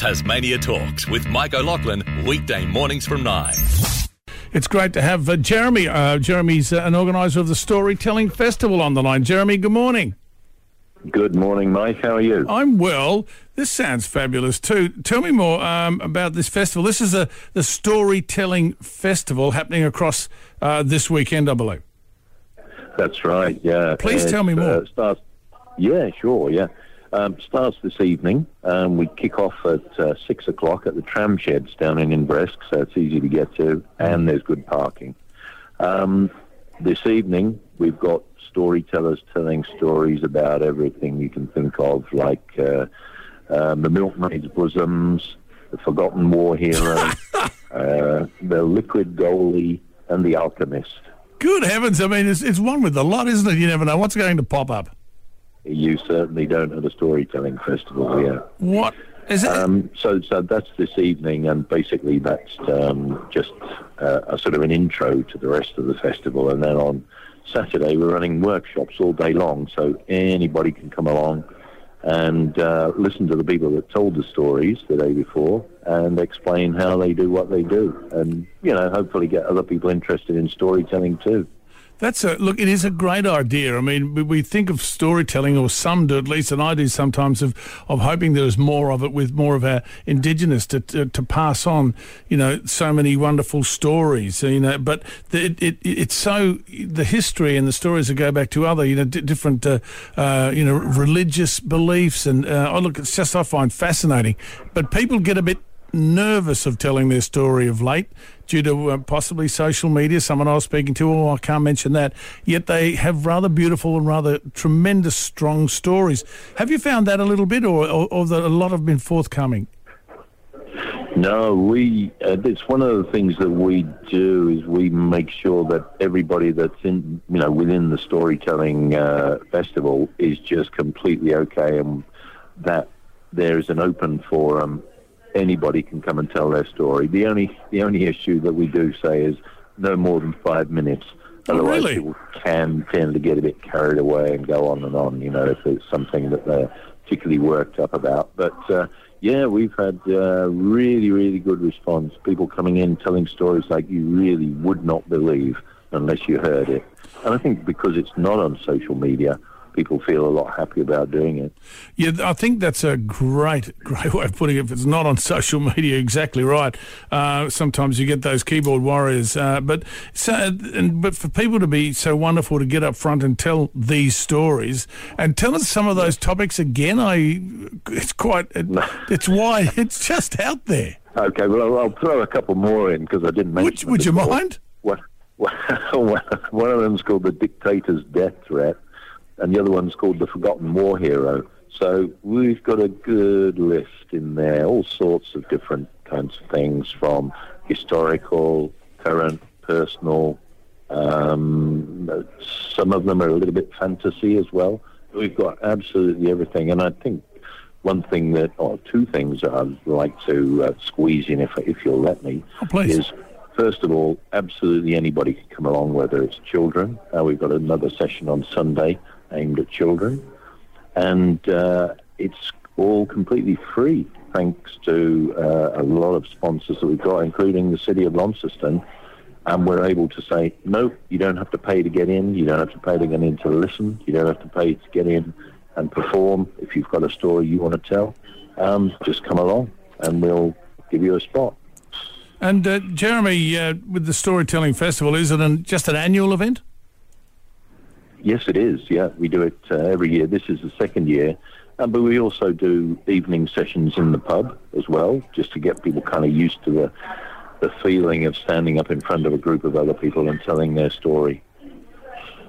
Tasmania Talks with Mike O'Loughlin, weekday mornings from 9. It's great to have uh, Jeremy. Uh, Jeremy's uh, an organiser of the Storytelling Festival on the line. Jeremy, good morning. Good morning, Mike. How are you? I'm well. This sounds fabulous too. Tell me more um, about this festival. This is a, the Storytelling Festival happening across uh, this weekend, I believe. That's right, yeah. Please tell me more. starts, yeah, sure, yeah. Um, starts this evening. Um, we kick off at uh, 6 o'clock at the tram sheds down in Inveresk, so it's easy to get to, and there's good parking. Um, this evening, we've got storytellers telling stories about everything you can think of, like uh, uh, the Milkmaid's Bosoms, the Forgotten War Hero, uh, the Liquid Goalie, and the Alchemist. Good heavens! I mean, it's, it's one with a lot, isn't it? You never know what's going to pop up. You certainly don't at a storytelling festival, yeah. What is it? Um, so, so that's this evening, and basically that's um, just uh, a sort of an intro to the rest of the festival. And then on Saturday, we're running workshops all day long, so anybody can come along and uh, listen to the people that told the stories the day before and explain how they do what they do, and you know, hopefully get other people interested in storytelling too. That's a look. It is a great idea. I mean, we, think of storytelling, or some do at least, and I do sometimes of of hoping there is more of it with more of our indigenous to, to, to pass on. You know, so many wonderful stories. You know, but the, it, it it's so the history and the stories that go back to other you know d- different uh, uh, you know religious beliefs and uh, oh look, it's just I find fascinating. But people get a bit nervous of telling their story of late due to uh, possibly social media. Someone I was speaking to, oh, I can't mention that. Yet they have rather beautiful and rather tremendous, strong stories. Have you found that a little bit, or, or, or that a lot have been forthcoming? No, we. Uh, it's one of the things that we do is we make sure that everybody that's in, you know, within the storytelling uh, festival is just completely okay, and that there is an open forum anybody can come and tell their story. The only the only issue that we do say is no more than five minutes. Oh, Otherwise, really? people can tend to get a bit carried away and go on and on. You know, if it's something that they're particularly worked up about. But uh, yeah, we've had uh, really, really good response. People coming in telling stories like you really would not believe unless you heard it. And I think because it's not on social media, people feel a lot happy about doing it. Yeah, I think that's a great, great way of putting it. If it's not on social media, exactly right. Uh, sometimes you get those keyboard warriors, uh, but so, and, but for people to be so wonderful to get up front and tell these stories and tell us some of those topics again. I, it's quite, it, it's why It's just out there. Okay, well, I'll, I'll throw a couple more in because I didn't mention. Would, you mind? One, one of them's called the dictator's death threat, and the other one's called the forgotten war hero. So we've got a good list in there, all sorts of different kinds of things, from historical, current, personal. Um, some of them are a little bit fantasy as well. We've got absolutely everything, and I think one thing that, or two things that I'd like to uh, squeeze in, if if you'll let me, Oh, please. is first of all, absolutely anybody can come along, whether it's children. Uh, we've got another session on Sunday aimed at children, and uh, it's all completely free, thanks to uh, a lot of sponsors that we've got, including the City of Launceston. And we're able to say, no, you don't have to pay to get in. You don't have to pay to get in to listen. You don't have to pay to get in and perform. If you've got a story you want to tell, um, just come along and we'll give you a spot. And uh, Jeremy, uh, with the Storytelling Festival, is it an, just an annual event? Yes, it is. Yeah, we do it uh, every year. This is the second year. Uh, but we also do evening sessions in the pub as well, just to get people kind of used to the, the feeling of standing up in front of a group of other people and telling their story.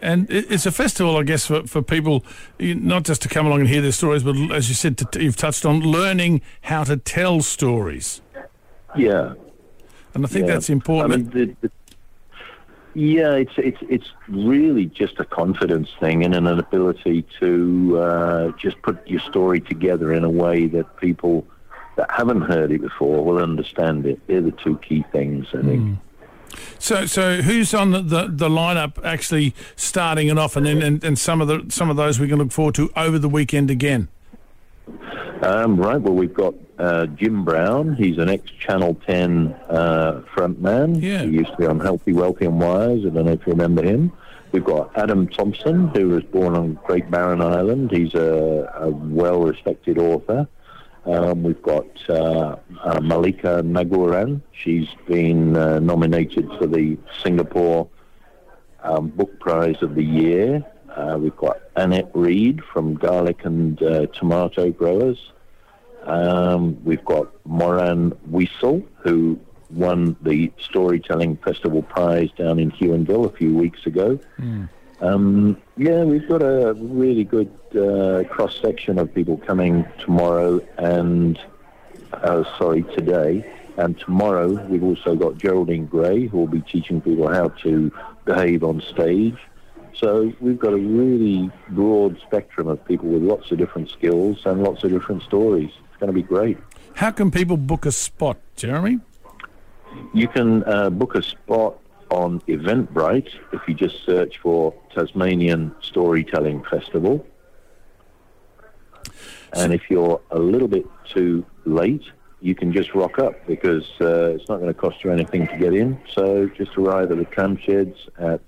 And it's a festival, I guess, for, for people not just to come along and hear their stories, but as you said, to, you've touched on learning how to tell stories. Yeah, And I think yeah. that's important. I mean, the, the, yeah, it's it's it's really just a confidence thing and an ability to uh, just put your story together in a way that people that haven't heard it before will understand it. They're the two key things, I think. so, so who's on the, the, the lineup actually starting it off, and then and, and some of the some of those we can look forward to over the weekend again. Um, right. Well, we've got uh, Jim Brown. He's an ex Channel 10 uh, frontman. Yeah. He used to be on Healthy, Wealthy and Wise. I don't know if you remember him. We've got Adam Thompson, who was born on Cape Barren Island. He's a, a well-respected author. Um, we've got uh, uh, Malika Naguran. She's been uh, nominated for the Singapore um, Book Prize of the Year. Uh, we've got Annette Reed from Garlic and uh, Tomato Growers. Um, we've got Moran Wiesel, who won the Storytelling Festival Prize down in Huonville a few weeks ago. Um, yeah, we've got a really good uh, cross section of people coming tomorrow and, uh, sorry, today. And tomorrow we've also got Geraldine Gray, who will be teaching people how to behave on stage. So we've got a really broad spectrum of people with lots of different skills and lots of different stories. Going to be great. How can people book a spot, Jeremy? You can uh, book a spot on Eventbrite if you just search for Tasmanian Storytelling Festival. And if you're a little bit too late, you can just rock up because uh, it's not going to cost you anything to get in. So just arrive at the tram sheds at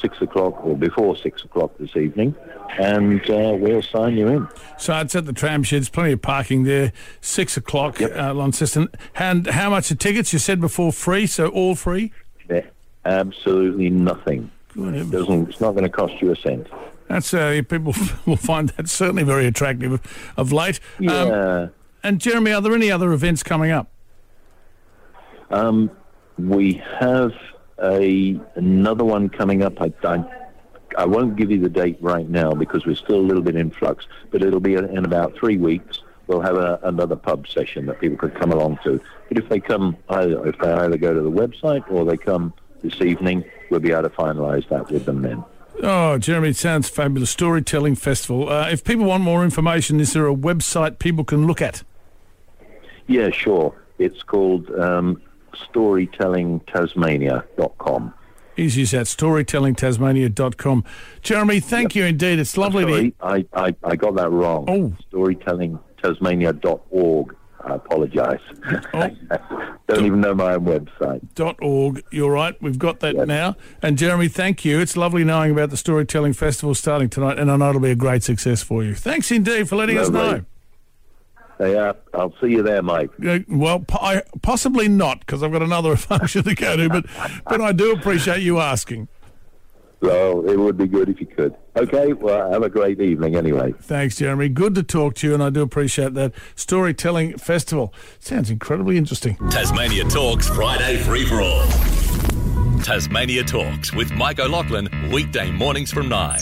six o'clock or before six o'clock this evening, and uh, we'll sign you in. So it's at the tram sheds, plenty of parking there. Six o'clock, Yep. uh, Launceston. And how much are tickets? You said before free, so all free. They're absolutely nothing. Heavens. Doesn't it's not going to cost you a cent. That's uh, people will find that certainly very attractive of late. Um, Yeah. and Jeremy, are there any other events coming up? Um, we have a another one coming up. I, I, I won't give you the date right now because we're still a little bit in flux, but it'll be in about three weeks. We'll have a, another pub session that people could come along to. But if they come, either, if they either go to the website or they come this evening, we'll be able to finalise that with them then. Oh, Jeremy, it sounds fabulous. Storytelling Festival. Uh, if people want more information, is there a website people can look at? Yeah, sure. It's called um, storytellingtasmania.com. Easy as that, storytellingtasmania.com. Jeremy, thank you indeed. It's lovely to Sorry, I, I, I got that wrong. Oh. Storytellingtasmania.org. I apologise. Oh. Don't even know my own website. dot org. You're right. We've got that Yes. now. And Jeremy, thank you. It's lovely knowing about the Storytelling Festival starting tonight, and I know it'll be a great success for you. Thanks indeed for letting us know. Yeah, I'll see you there, Mike. Uh, Well, po- I, possibly not, because I've got another function to go to, but, but I do appreciate you asking. So it would be good if you could. Okay, well, have a great evening anyway. Thanks, Jeremy. Good to talk to you, and I do appreciate that. Storytelling Festival. Sounds incredibly interesting. Tasmania Talks Friday Free for All. Tasmania Talks with Mike O'Loughlin, weekday mornings from 9.